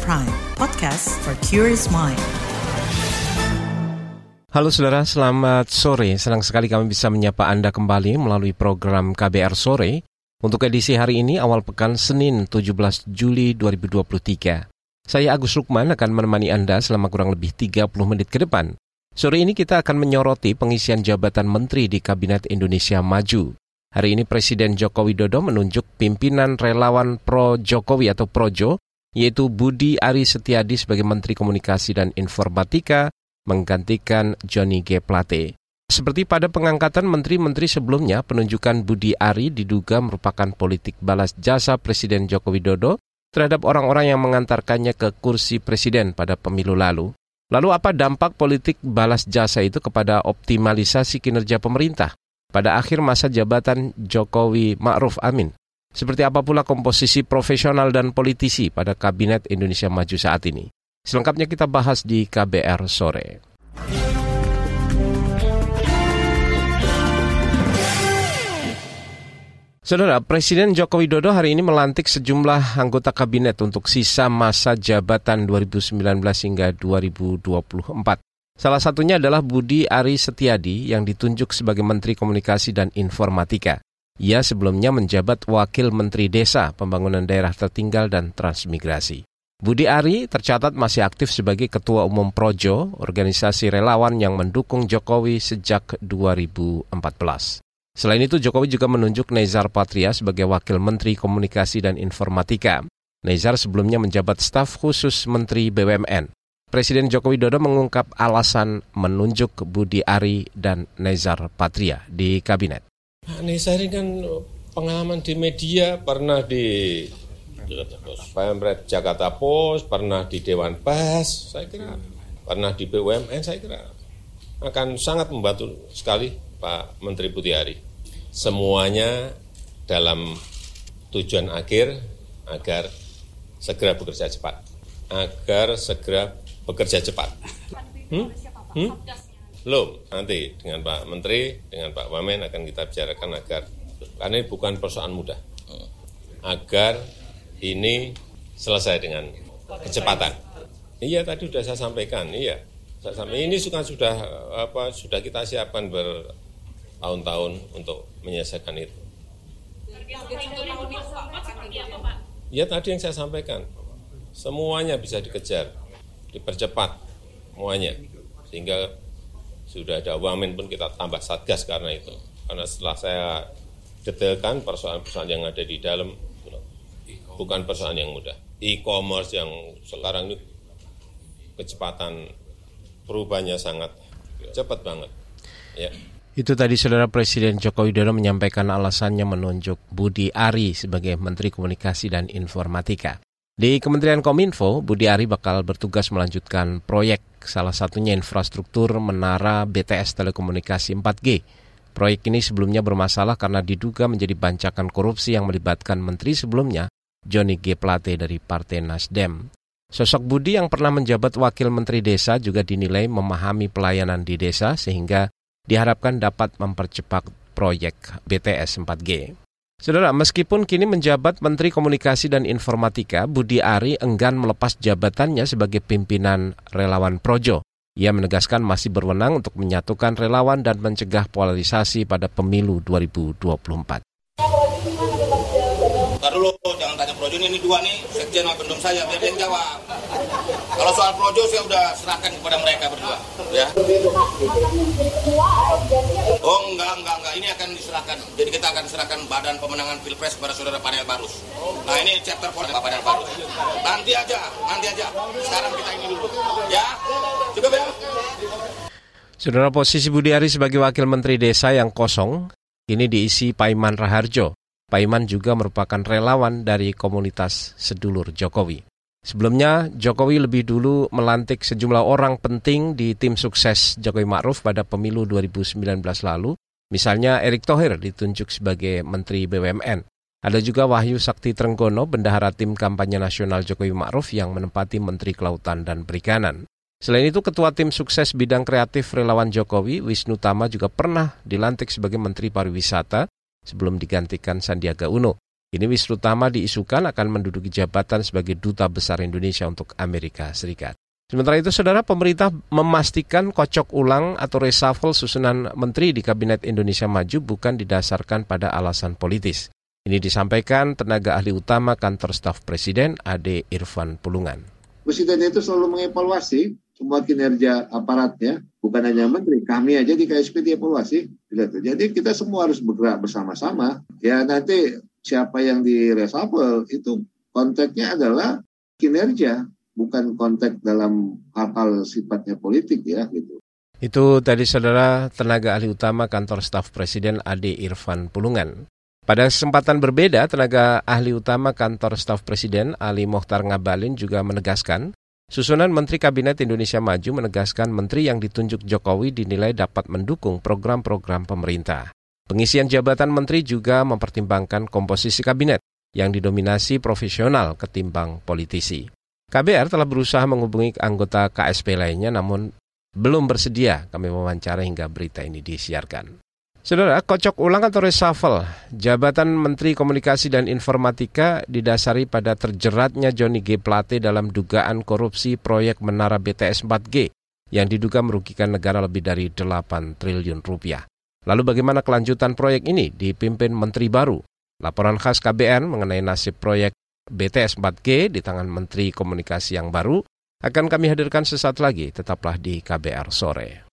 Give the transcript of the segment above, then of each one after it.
Prime, podcast for curious mind. Halo saudara, selamat sore. Senang sekali kami bisa menyapa Anda kembali melalui program KBR Sore. Untuk edisi hari ini, awal pekan Senin 17 Juli 2023. Saya Agus Lukman akan menemani Anda selama kurang lebih 30 menit ke depan. Sore ini kita akan menyoroti pengisian jabatan menteri di Kabinet Indonesia Maju. Hari ini Presiden Joko Widodo menunjuk pimpinan relawan pro Jokowi atau Projo, yaitu Budi Ari Setiadi sebagai Menteri Komunikasi dan Informatika, menggantikan Johnny G. Plate. Seperti pada pengangkatan menteri-menteri sebelumnya, penunjukan Budi Ari diduga merupakan politik balas jasa Presiden Joko Widodo terhadap orang-orang yang mengantarkannya ke kursi presiden pada pemilu lalu. Lalu apa dampak politik balas jasa itu kepada optimalisasi kinerja pemerintah? pada akhir masa jabatan Jokowi Ma'ruf Amin. Seperti apa pula komposisi profesional dan politisi pada Kabinet Indonesia Maju saat ini? Selengkapnya kita bahas di KBR sore. Saudara, Presiden Joko Widodo hari ini melantik sejumlah anggota kabinet untuk sisa masa jabatan 2019 hingga 2024. Salah satunya adalah Budi Ari Setiadi yang ditunjuk sebagai Menteri Komunikasi dan Informatika. Ia sebelumnya menjabat Wakil Menteri Desa, Pembangunan Daerah Tertinggal dan Transmigrasi. Budi Ari tercatat masih aktif sebagai Ketua Umum Projo, organisasi relawan yang mendukung Jokowi sejak 2014. Selain itu, Jokowi juga menunjuk Nezar Patria sebagai Wakil Menteri Komunikasi dan Informatika. Nezar sebelumnya menjabat staf khusus Menteri BUMN. Presiden Joko Widodo mengungkap alasan menunjuk Budi Ari dan Nezar Patria di kabinet. Nezar ini kan pengalaman di media, pernah di Pemret Jakarta Post, pernah di Dewan Pers, saya kira, pernah di BUMN, saya kira akan sangat membantu sekali Pak Menteri Budi Ari. Semuanya dalam tujuan akhir agar segera bekerja cepat, agar segera bekerja cepat. Hmm? Hmm? Belum, nanti dengan Pak Menteri, dengan Pak Wamen akan kita bicarakan agar, karena ini bukan persoalan mudah, agar ini selesai dengan kecepatan. Iya tadi sudah saya sampaikan, iya. Saya sampaikan, ini sudah sudah apa sudah kita siapkan bertahun-tahun untuk menyelesaikan itu. Ya tadi yang saya sampaikan, semuanya bisa dikejar dipercepat semuanya sehingga sudah ada wamen pun kita tambah satgas karena itu. Karena setelah saya detailkan persoalan-persoalan yang ada di dalam bukan persoalan yang mudah. E-commerce yang sekarang ini kecepatan perubahannya sangat cepat banget. Ya. Itu tadi saudara Presiden Joko Widodo menyampaikan alasannya menunjuk Budi Ari sebagai Menteri Komunikasi dan Informatika. Di Kementerian Kominfo, Budi Ari bakal bertugas melanjutkan proyek salah satunya infrastruktur menara BTS telekomunikasi 4G. Proyek ini sebelumnya bermasalah karena diduga menjadi bancakan korupsi yang melibatkan menteri sebelumnya, Johnny G. Plate dari Partai Nasdem. Sosok Budi yang pernah menjabat wakil menteri desa juga dinilai memahami pelayanan di desa sehingga diharapkan dapat mempercepat proyek BTS 4G. Saudara, meskipun kini menjabat Menteri Komunikasi dan Informatika, Budi Ari enggan melepas jabatannya sebagai pimpinan relawan Projo. Ia menegaskan masih berwenang untuk menyatukan relawan dan mencegah polarisasi pada pemilu 2024. Ntar dulu, jangan tanya Projo ini, dua nih, sekjen sama pendum saya, biar dia jawab. Kalau soal Projo saya udah serahkan kepada mereka berdua. Ya. Oh enggak, enggak, enggak, ini akan diserahkan. Jadi kita akan serahkan badan pemenangan Pilpres kepada saudara Panel Barus. Nah ini chapter 4 Pak Panel Barus. Nanti aja, nanti aja. Sekarang kita ini dulu. Ya, cukup ya. Saudara posisi Budi Ari sebagai Wakil Menteri Desa yang kosong, ini diisi Paiman Raharjo. Paiman juga merupakan relawan dari komunitas sedulur Jokowi. Sebelumnya, Jokowi lebih dulu melantik sejumlah orang penting di tim sukses Jokowi Ma'ruf pada pemilu 2019 lalu. Misalnya Erick Thohir ditunjuk sebagai Menteri BUMN. Ada juga Wahyu Sakti Trenggono, bendahara tim kampanye nasional Jokowi Ma'ruf yang menempati Menteri Kelautan dan Perikanan. Selain itu, Ketua Tim Sukses Bidang Kreatif Relawan Jokowi, Wisnu Tama juga pernah dilantik sebagai Menteri Pariwisata sebelum digantikan Sandiaga Uno. Ini Wisnu diisukan akan menduduki jabatan sebagai Duta Besar Indonesia untuk Amerika Serikat. Sementara itu, saudara pemerintah memastikan kocok ulang atau reshuffle susunan menteri di Kabinet Indonesia Maju bukan didasarkan pada alasan politis. Ini disampaikan tenaga ahli utama kantor staf Presiden Ade Irfan Pulungan. Presiden itu selalu mengevaluasi semua kinerja aparatnya, bukan hanya menteri, kami aja di KSP dievaluasi. Jadi kita semua harus bergerak bersama-sama. Ya nanti siapa yang di reshuffle itu konteksnya adalah kinerja, bukan konteks dalam hal-hal sifatnya politik ya gitu. Itu tadi saudara tenaga ahli utama kantor staf presiden Ade Irfan Pulungan. Pada kesempatan berbeda, tenaga ahli utama kantor staf presiden Ali Mohtar Ngabalin juga menegaskan, susunan Menteri Kabinet Indonesia Maju menegaskan menteri yang ditunjuk Jokowi dinilai dapat mendukung program-program pemerintah. Pengisian jabatan menteri juga mempertimbangkan komposisi kabinet yang didominasi profesional ketimbang politisi. KBR telah berusaha menghubungi anggota KSP lainnya namun belum bersedia kami wawancara hingga berita ini disiarkan. Saudara, kocok ulang atau reshuffle jabatan Menteri Komunikasi dan Informatika didasari pada terjeratnya Johnny G. Plate dalam dugaan korupsi proyek menara BTS 4G yang diduga merugikan negara lebih dari 8 triliun rupiah. Lalu bagaimana kelanjutan proyek ini dipimpin Menteri baru? Laporan khas KBN mengenai nasib proyek BTS 4G di tangan Menteri Komunikasi yang baru akan kami hadirkan sesaat lagi. Tetaplah di KBR Sore.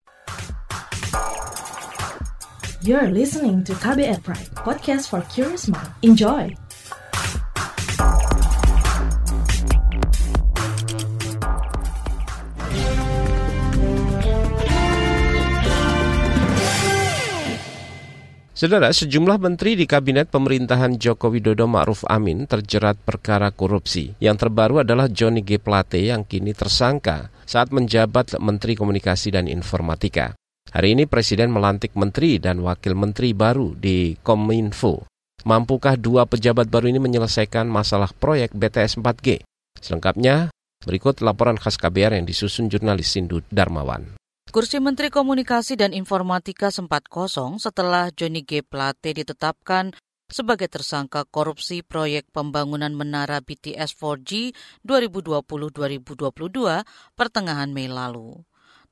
You're listening to KBR Pride, podcast for curious mind. Enjoy! Saudara, sejumlah menteri di kabinet pemerintahan Joko Widodo Ma'ruf Amin terjerat perkara korupsi. Yang terbaru adalah Johnny G. Plate yang kini tersangka saat menjabat Menteri Komunikasi dan Informatika. Hari ini Presiden melantik menteri dan wakil menteri baru di Kominfo. Mampukah dua pejabat baru ini menyelesaikan masalah proyek BTS 4G? Selengkapnya, berikut laporan khas KBR yang disusun jurnalis Sindu Darmawan. Kursi Menteri Komunikasi dan Informatika sempat kosong setelah Johnny G. Plate ditetapkan sebagai tersangka korupsi proyek pembangunan menara BTS 4G 2020-2022 pertengahan Mei lalu.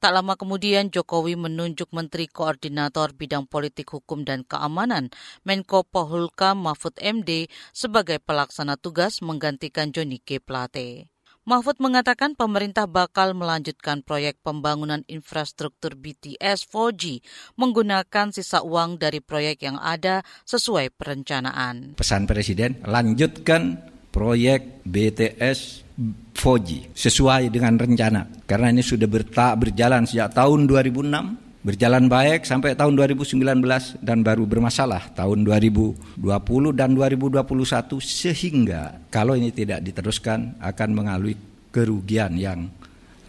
Tak lama kemudian Jokowi menunjuk Menteri Koordinator Bidang Politik Hukum dan Keamanan Menko Pohulkam Mahfud MD sebagai pelaksana tugas menggantikan Johnny G. Plate. Mahfud mengatakan pemerintah bakal melanjutkan proyek pembangunan infrastruktur BTS 4G menggunakan sisa uang dari proyek yang ada sesuai perencanaan. Pesan Presiden, lanjutkan proyek BTS 4G sesuai dengan rencana. Karena ini sudah berjalan sejak tahun 2006 berjalan baik sampai tahun 2019 dan baru bermasalah tahun 2020 dan 2021 sehingga kalau ini tidak diteruskan akan mengalami kerugian yang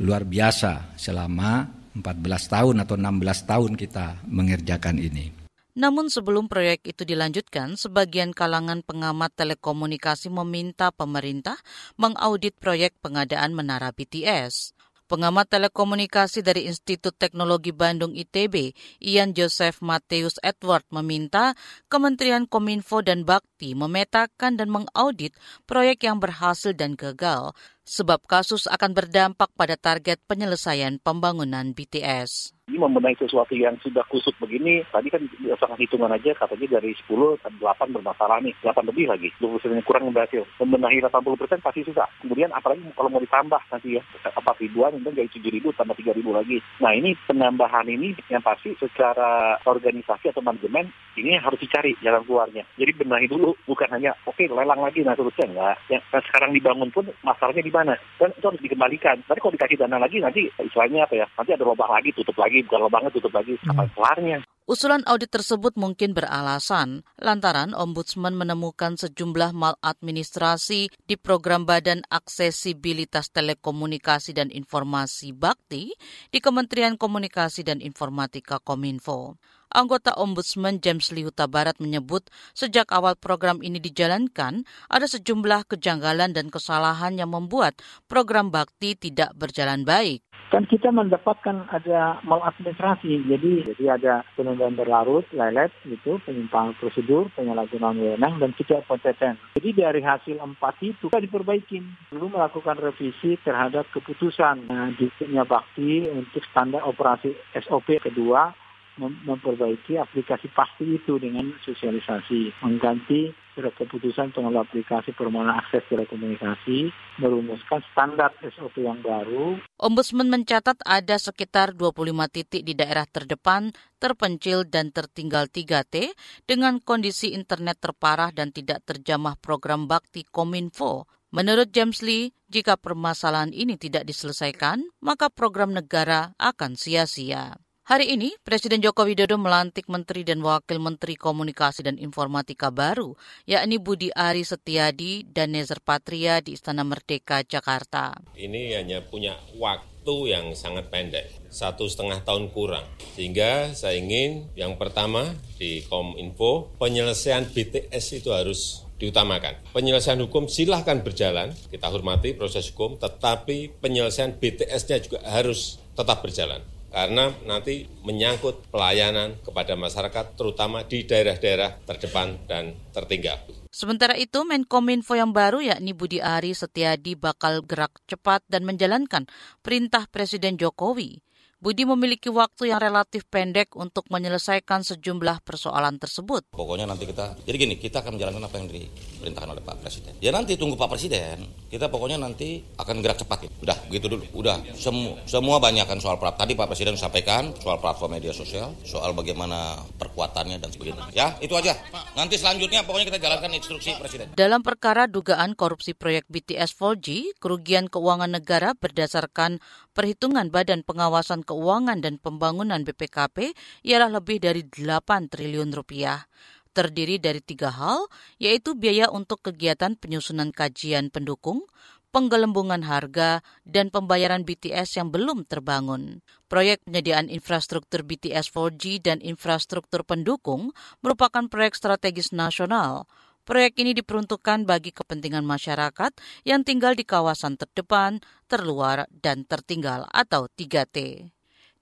luar biasa selama 14 tahun atau 16 tahun kita mengerjakan ini. Namun sebelum proyek itu dilanjutkan, sebagian kalangan pengamat telekomunikasi meminta pemerintah mengaudit proyek pengadaan menara BTS. Pengamat telekomunikasi dari Institut Teknologi Bandung ITB, Ian Joseph Mateus Edward meminta Kementerian Kominfo dan Bakti memetakan dan mengaudit proyek yang berhasil dan gagal, sebab kasus akan berdampak pada target penyelesaian pembangunan BTS. Ini membenahi sesuatu yang sudah kusut begini, tadi kan berdasarkan hitungan aja katanya dari 10 dan 8 bermasalah nih, 8 lebih lagi, 20 persen kurang berhasil. Membenahi 80 persen pasti susah. Kemudian apalagi kalau mau ditambah nanti ya, apa ribuan, mungkin jadi 7 ribu tambah 3 ribu lagi. Nah ini penambahan ini yang pasti secara organisasi atau manajemen ini harus dicari jalan keluarnya. Jadi benahi dulu, bukan hanya oke okay, lelang lagi, nah terusnya enggak. Yang sekarang dibangun pun masalahnya di mana? Dan itu harus dikembalikan. Tapi kalau dikasih dana lagi nanti istilahnya apa ya, nanti ada lubang lagi, tutup lagi lagi, bukan lubangnya tutup lagi, kapan hmm. kelarnya? Usulan audit tersebut mungkin beralasan lantaran Ombudsman menemukan sejumlah maladministrasi di program Badan Aksesibilitas Telekomunikasi dan Informasi Bakti di Kementerian Komunikasi dan Informatika Kominfo. Anggota Ombudsman James Lihuta Barat menyebut sejak awal program ini dijalankan, ada sejumlah kejanggalan dan kesalahan yang membuat program bakti tidak berjalan baik. kan kita mendapatkan ada maladministrasi. Jadi jadi ada penundaan berlarut, lelet gitu, penyimpangan prosedur, penyalahgunaan wewenang dan tidak kompeten. Jadi dari hasil empat itu kita diperbaiki. Dulu melakukan revisi terhadap keputusan nah, di bakti untuk standar operasi SOP kedua memperbaiki aplikasi pasti itu dengan sosialisasi, mengganti surat keputusan pengelola aplikasi permohonan akses telekomunikasi, merumuskan standar SOP yang baru. Ombudsman mencatat ada sekitar 25 titik di daerah terdepan, terpencil dan tertinggal 3T dengan kondisi internet terparah dan tidak terjamah program bakti Kominfo. Menurut James Lee, jika permasalahan ini tidak diselesaikan, maka program negara akan sia-sia. Hari ini, Presiden Joko Widodo melantik Menteri dan Wakil Menteri Komunikasi dan Informatika baru, yakni Budi Ari Setiadi dan Nezer Patria di Istana Merdeka, Jakarta. Ini hanya punya waktu yang sangat pendek, satu setengah tahun kurang. Sehingga saya ingin yang pertama di Kominfo, penyelesaian BTS itu harus diutamakan. Penyelesaian hukum silahkan berjalan, kita hormati proses hukum, tetapi penyelesaian BTS-nya juga harus tetap berjalan karena nanti menyangkut pelayanan kepada masyarakat terutama di daerah-daerah terdepan dan tertinggal. Sementara itu, Menkominfo yang baru yakni Budi Ari Setiadi bakal gerak cepat dan menjalankan perintah Presiden Jokowi Budi memiliki waktu yang relatif pendek untuk menyelesaikan sejumlah persoalan tersebut. Pokoknya nanti kita, jadi gini, kita akan menjalankan apa yang diperintahkan oleh Pak Presiden. Ya nanti tunggu Pak Presiden, kita pokoknya nanti akan gerak cepat. Gitu. Udah, begitu dulu. Udah, semua, semua banyak kan soal Tadi Pak Presiden sampaikan soal platform media sosial, soal bagaimana perkuatannya dan sebagainya. Ya, itu aja. Nanti selanjutnya pokoknya kita jalankan instruksi Presiden. Dalam perkara dugaan korupsi proyek BTS 4G, kerugian keuangan negara berdasarkan perhitungan Badan Pengawasan Keuangan dan Pembangunan BPKP ialah lebih dari 8 triliun rupiah. Terdiri dari tiga hal, yaitu biaya untuk kegiatan penyusunan kajian pendukung, penggelembungan harga, dan pembayaran BTS yang belum terbangun. Proyek penyediaan infrastruktur BTS 4G dan infrastruktur pendukung merupakan proyek strategis nasional Proyek ini diperuntukkan bagi kepentingan masyarakat yang tinggal di kawasan terdepan, terluar, dan tertinggal atau 3T.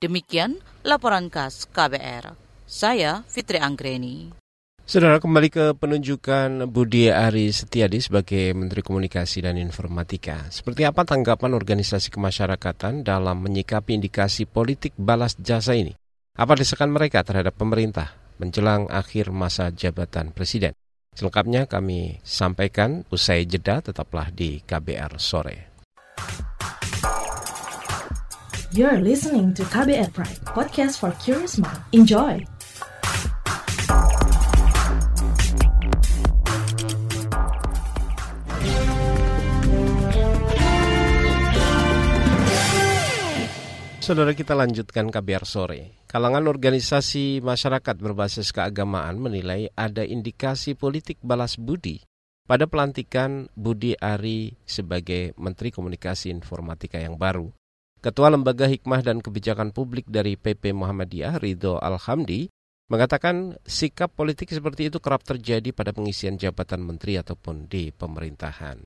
Demikian laporan khas KBR. Saya Fitri Anggreni. Saudara kembali ke penunjukan Budi Ari Setiadi sebagai Menteri Komunikasi dan Informatika. Seperti apa tanggapan organisasi kemasyarakatan dalam menyikapi indikasi politik balas jasa ini? Apa desakan mereka terhadap pemerintah menjelang akhir masa jabatan presiden? Selengkapnya kami sampaikan usai jeda tetaplah di KBR sore. You're listening to KBR Pride, podcast for curious mind. Enjoy! Saudara kita lanjutkan KBR sore. Kalangan organisasi masyarakat berbasis keagamaan menilai ada indikasi politik balas budi pada pelantikan Budi Ari sebagai Menteri Komunikasi Informatika yang baru. Ketua Lembaga Hikmah dan Kebijakan Publik dari PP Muhammadiyah, Ridho Alhamdi, mengatakan sikap politik seperti itu kerap terjadi pada pengisian jabatan menteri ataupun di pemerintahan.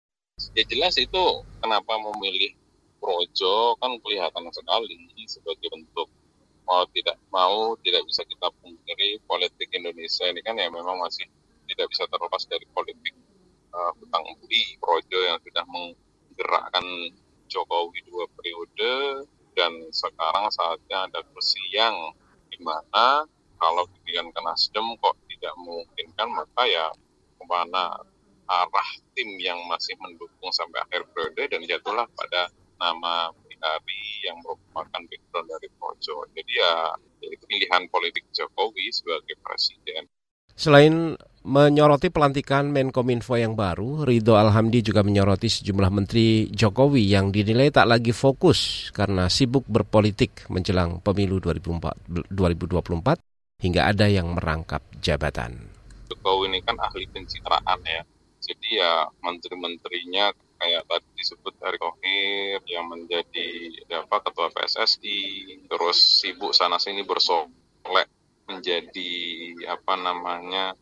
Ya jelas itu kenapa memilih projo kan kelihatan sekali sebagai bentuk mau tidak mau tidak bisa kita pungkiri politik Indonesia ini kan ya memang masih tidak bisa terlepas dari politik uh, hutang budi projo yang sudah menggerakkan Jokowi dua periode dan sekarang saatnya ada kursi yang di mana kalau pilihan ke Nasdem kok tidak memungkinkan maka ya ke mana arah tim yang masih mendukung sampai akhir periode dan jatuhlah pada nama Hari yang merupakan background dari Projo. Jadi ya itu pilihan politik Jokowi sebagai presiden. Selain menyoroti pelantikan Menkominfo yang baru, Ridho Alhamdi juga menyoroti sejumlah menteri Jokowi yang dinilai tak lagi fokus karena sibuk berpolitik menjelang pemilu 2024 hingga ada yang merangkap jabatan. Jokowi ini kan ahli pencitraan ya, jadi ya menteri-menterinya kayak tadi disebut Erick Thohir yang menjadi apa ketua PSSI terus sibuk sana sini bersolek menjadi apa namanya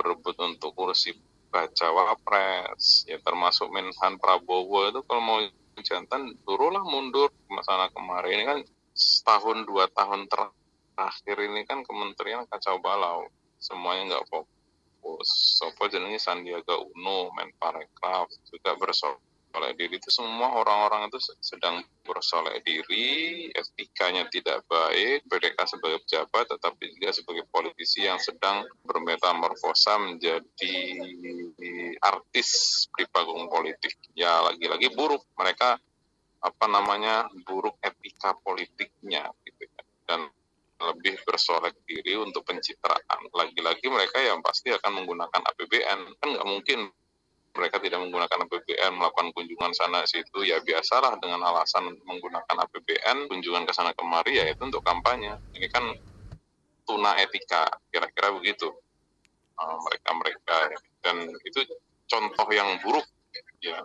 berebut untuk kursi baca wapres ya termasuk Menhan Prabowo itu kalau mau jantan turunlah mundur sana kemari. Ini kan setahun dua tahun terakhir ini kan kementerian kacau balau. Semuanya nggak fokus. Sopo jenenge Sandiaga Uno Menparekraf juga bersolek diri itu semua orang-orang itu sedang bersolek diri etikanya tidak baik mereka sebagai pejabat tetapi juga sebagai politisi yang sedang bermetamorfosa menjadi artis di panggung politik ya lagi-lagi buruk mereka apa namanya buruk etika politiknya gitu kan dan lebih bersolek diri untuk pencitraan. Lagi-lagi mereka yang pasti akan menggunakan APBN. Kan nggak mungkin mereka tidak menggunakan APBN, melakukan kunjungan sana situ, ya biasalah dengan alasan menggunakan APBN, kunjungan ke sana kemari, ya itu untuk kampanye. Ini kan tuna etika, kira-kira begitu. Mereka-mereka, uh, dan itu contoh yang buruk, ya.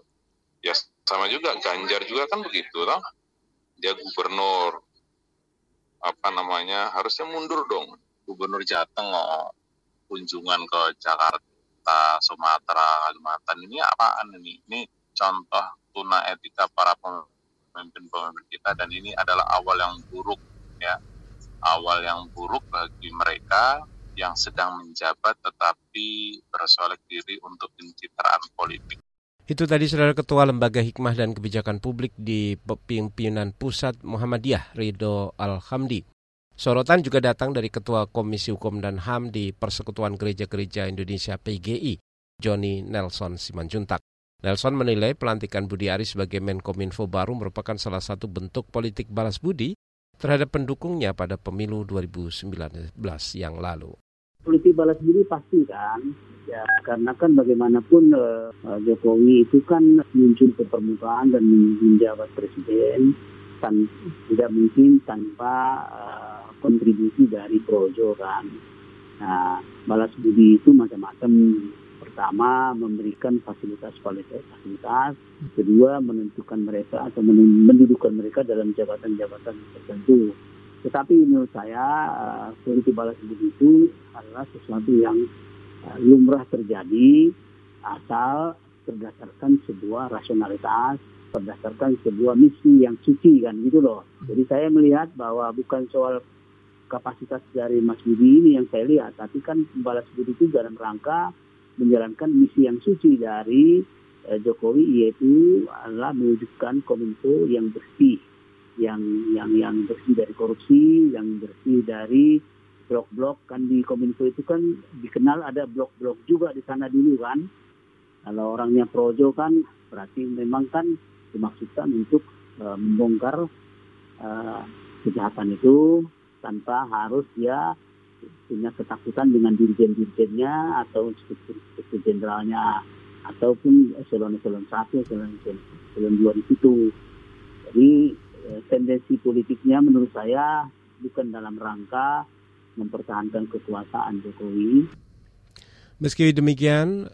Ya sama juga Ganjar juga kan begitu lah dia gubernur apa namanya harusnya mundur dong gubernur Jateng oh, kunjungan ke Jakarta Sumatera Kalimantan ini apaan ini? Ini contoh tuna etika para pemimpin-pemimpin kita dan ini adalah awal yang buruk ya. Awal yang buruk bagi mereka yang sedang menjabat tetapi bersolek diri untuk pencitraan politik. Itu tadi saudara Ketua Lembaga Hikmah dan Kebijakan Publik di Pimpinan Pusat Muhammadiyah Ridho Alhamdi. Sorotan juga datang dari Ketua Komisi Hukum dan HAM di Persekutuan Gereja-Gereja Indonesia PGI, Johnny Nelson Simanjuntak. Nelson menilai pelantikan Budi Aris sebagai Menkominfo baru merupakan salah satu bentuk politik balas budi terhadap pendukungnya pada pemilu 2019 yang lalu. Politik balas budi pasti kan, Ya, karena kan bagaimanapun uh, Jokowi itu kan muncul ke permukaan dan menjabat presiden tan tidak mungkin tanpa uh, kontribusi dari Projo kan. Nah, balas budi itu macam-macam. Pertama, memberikan fasilitas-fasilitas. Kedua, menentukan mereka atau mendudukan mereka dalam jabatan-jabatan tertentu. Tetapi menurut saya, uh, politik balas budi itu adalah sesuatu yang lumrah terjadi asal berdasarkan sebuah rasionalitas, berdasarkan sebuah misi yang suci kan gitu loh. Jadi saya melihat bahwa bukan soal kapasitas dari Mas Budi ini yang saya lihat, tapi kan balas budi itu dalam rangka menjalankan misi yang suci dari eh, Jokowi yaitu adalah mewujudkan kominfo yang bersih, yang yang yang bersih dari korupsi, yang bersih dari blok-blok. Kan di Kominfo itu kan dikenal ada blok-blok juga di sana dulu kan. Kalau orangnya projo kan berarti memang kan dimaksudkan untuk uh, membongkar uh, kejahatan itu tanpa harus dia punya ketakutan dengan dirjen-dirjennya atau struktur jenderalnya ataupun eselon-eselon satu, eselon-eselon dua di situ. Jadi eh, tendensi politiknya menurut saya bukan dalam rangka mempertahankan kekuasaan Jokowi. Meski demikian,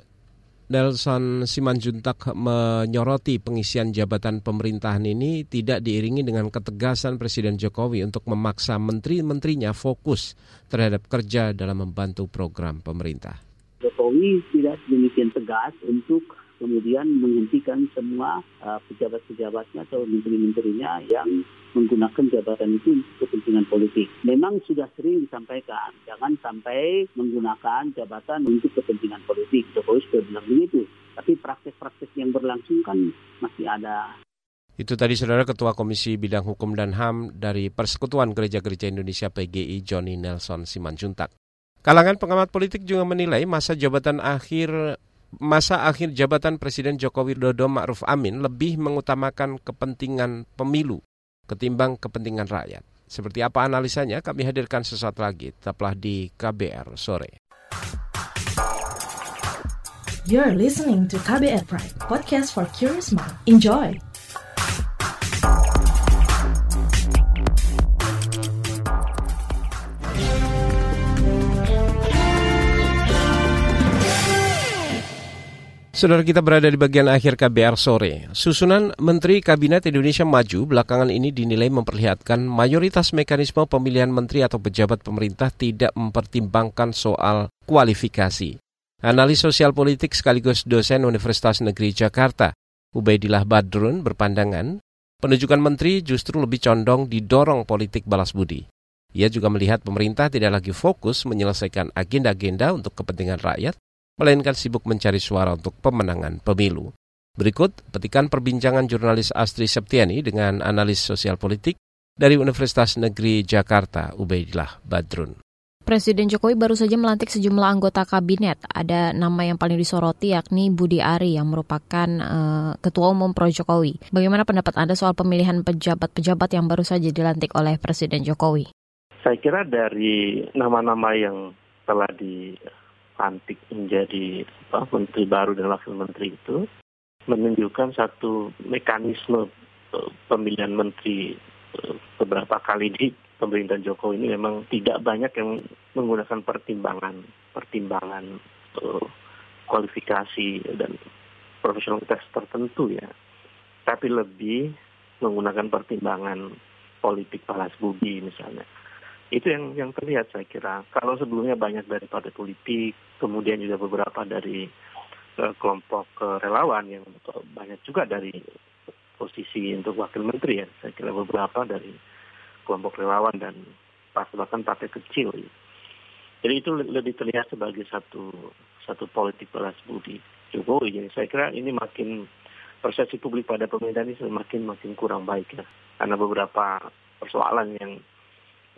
Nelson Simanjuntak menyoroti pengisian jabatan pemerintahan ini tidak diiringi dengan ketegasan Presiden Jokowi untuk memaksa menteri-menterinya fokus terhadap kerja dalam membantu program pemerintah. Jokowi tidak demikian tegas untuk kemudian menghentikan semua uh, pejabat-pejabatnya atau menteri-menterinya yang menggunakan jabatan itu untuk kepentingan politik. Memang sudah sering disampaikan, jangan sampai menggunakan jabatan untuk kepentingan politik. Jokowi sudah bilang begitu. Tapi praktek-praktek yang berlangsung kan masih ada. Itu tadi saudara Ketua Komisi Bidang Hukum dan HAM dari Persekutuan Gereja-Gereja Indonesia PGI Johnny Nelson Simanjuntak. Kalangan pengamat politik juga menilai masa jabatan akhir masa akhir jabatan Presiden Joko Widodo Ma'ruf Amin lebih mengutamakan kepentingan pemilu ketimbang kepentingan rakyat. Seperti apa analisanya kami hadirkan sesaat lagi, tetaplah di KBR sore. You're listening to KBR Pride, podcast for curious mind. Enjoy! Saudara kita berada di bagian akhir KBR sore. Susunan Menteri Kabinet Indonesia Maju belakangan ini dinilai memperlihatkan mayoritas mekanisme pemilihan menteri atau pejabat pemerintah tidak mempertimbangkan soal kualifikasi. Analis sosial politik sekaligus dosen Universitas Negeri Jakarta, Ubaidillah Badrun berpandangan, Penunjukan menteri justru lebih condong didorong politik balas budi. Ia juga melihat pemerintah tidak lagi fokus menyelesaikan agenda-agenda untuk kepentingan rakyat, melainkan sibuk mencari suara untuk pemenangan pemilu. Berikut petikan perbincangan jurnalis Astri Septiani dengan analis sosial politik dari Universitas Negeri Jakarta, Ubaidillah Badrun. Presiden Jokowi baru saja melantik sejumlah anggota kabinet. Ada nama yang paling disoroti yakni Budi Ari yang merupakan uh, Ketua Umum Pro Jokowi. Bagaimana pendapat Anda soal pemilihan pejabat-pejabat yang baru saja dilantik oleh Presiden Jokowi? Saya kira dari nama-nama yang telah dilantik menjadi apa, menteri baru dan wakil menteri itu menunjukkan satu mekanisme uh, pemilihan menteri uh, beberapa kali di pemerintahan Jokowi ini memang tidak banyak yang menggunakan pertimbangan pertimbangan uh, kualifikasi dan profesionalitas tertentu ya, tapi lebih menggunakan pertimbangan politik balas budi misalnya. Itu yang yang terlihat saya kira. Kalau sebelumnya banyak dari partai politik, kemudian juga beberapa dari uh, kelompok uh, relawan yang banyak juga dari posisi untuk wakil menteri ya. Saya kira beberapa dari kelompok relawan dan bahkan partai kecil. Jadi itu lebih terlihat sebagai satu satu politik balas budi Jokowi. Jadi saya kira ini makin persepsi publik pada pemerintahan ini semakin makin kurang baik ya, karena beberapa persoalan yang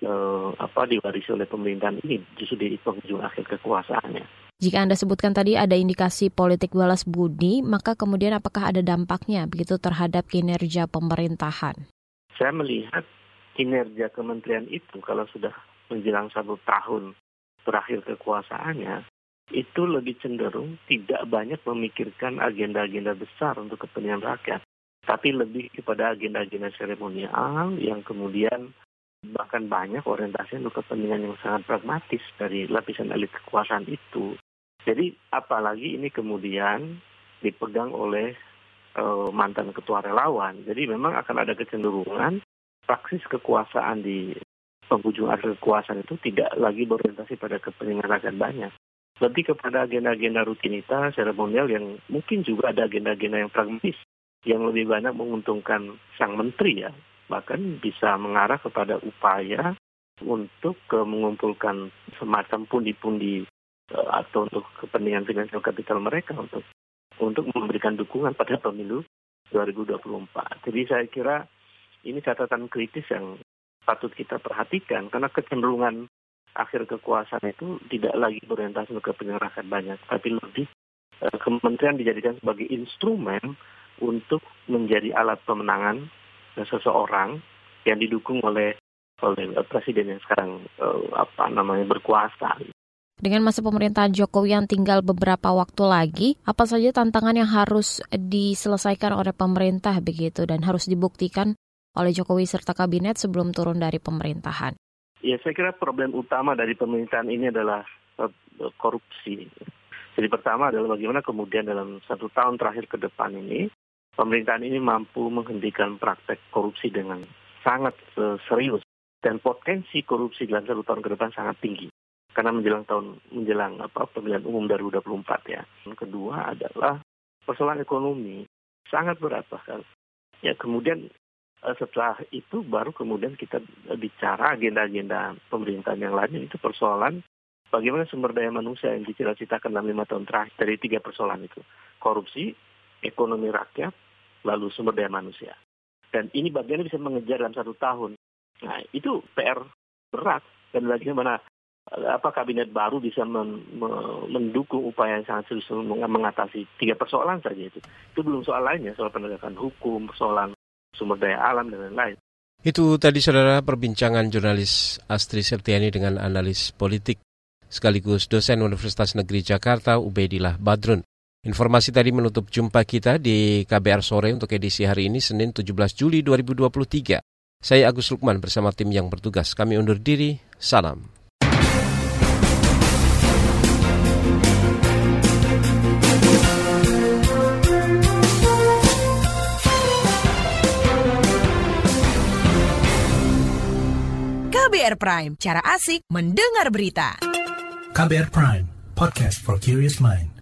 eh, apa diwarisi oleh pemerintahan ini justru di penghujung akhir kekuasaannya. Jika Anda sebutkan tadi ada indikasi politik balas budi, maka kemudian apakah ada dampaknya begitu terhadap kinerja pemerintahan? Saya melihat kinerja kementerian itu kalau sudah menjelang satu tahun berakhir kekuasaannya, itu lebih cenderung tidak banyak memikirkan agenda-agenda besar untuk kepentingan rakyat, tapi lebih kepada agenda-agenda seremonial yang kemudian bahkan banyak orientasi untuk kepentingan yang sangat pragmatis dari lapisan elit kekuasaan itu. Jadi apalagi ini kemudian dipegang oleh uh, mantan ketua relawan. Jadi memang akan ada kecenderungan praksis kekuasaan di penghujung akhir kekuasaan itu tidak lagi berorientasi pada kepentingan rakyat banyak. Lebih kepada agenda-agenda rutinitas, seremonial yang mungkin juga ada agenda-agenda yang pragmatis yang lebih banyak menguntungkan sang menteri ya. Bahkan bisa mengarah kepada upaya untuk uh, mengumpulkan semacam pundi-pundi uh, atau untuk kepentingan finansial kapital mereka untuk untuk memberikan dukungan pada pemilu 2024. Jadi saya kira ini catatan kritis yang patut kita perhatikan karena kecenderungan akhir kekuasaan itu tidak lagi berorientasi ke rakyat banyak, tapi lebih eh, kementerian dijadikan sebagai instrumen untuk menjadi alat pemenangan seseorang yang didukung oleh oleh presiden yang sekarang eh, apa namanya berkuasa. Dengan masa pemerintahan Jokowi yang tinggal beberapa waktu lagi, apa saja tantangan yang harus diselesaikan oleh pemerintah begitu dan harus dibuktikan oleh Jokowi serta kabinet sebelum turun dari pemerintahan? Ya, saya kira problem utama dari pemerintahan ini adalah uh, korupsi. Jadi pertama adalah bagaimana kemudian dalam satu tahun terakhir ke depan ini, pemerintahan ini mampu menghentikan praktek korupsi dengan sangat uh, serius. Dan potensi korupsi dalam satu tahun ke depan sangat tinggi. Karena menjelang tahun menjelang apa pemilihan umum 2024 ya. Yang kedua adalah persoalan ekonomi sangat berat bahkan. Ya kemudian Eh, setelah itu baru kemudian kita bicara agenda-agenda pemerintahan yang lainnya itu persoalan bagaimana sumber daya manusia yang dicita-citakan dalam lima tahun terakhir dari tiga persoalan itu korupsi, ekonomi rakyat, lalu sumber daya manusia. Dan ini bagiannya bisa mengejar dalam satu tahun. Nah itu PR berat dan bagaimana apa kabinet baru bisa men, mendukung upaya yang sangat serius mengatasi tiga persoalan saja itu. Itu belum soal lainnya, soal penegakan hukum, persoalan sumber daya alam dan lain-lain. Itu tadi saudara perbincangan jurnalis Astri Septiani dengan analis politik sekaligus dosen Universitas Negeri Jakarta Ubedillah Badrun. Informasi tadi menutup jumpa kita di KBR sore untuk edisi hari ini Senin 17 Juli 2023. Saya Agus Lukman bersama tim yang bertugas. Kami undur diri. Salam. KBR Prime, cara asik mendengar berita. KBR Prime, podcast for curious mind.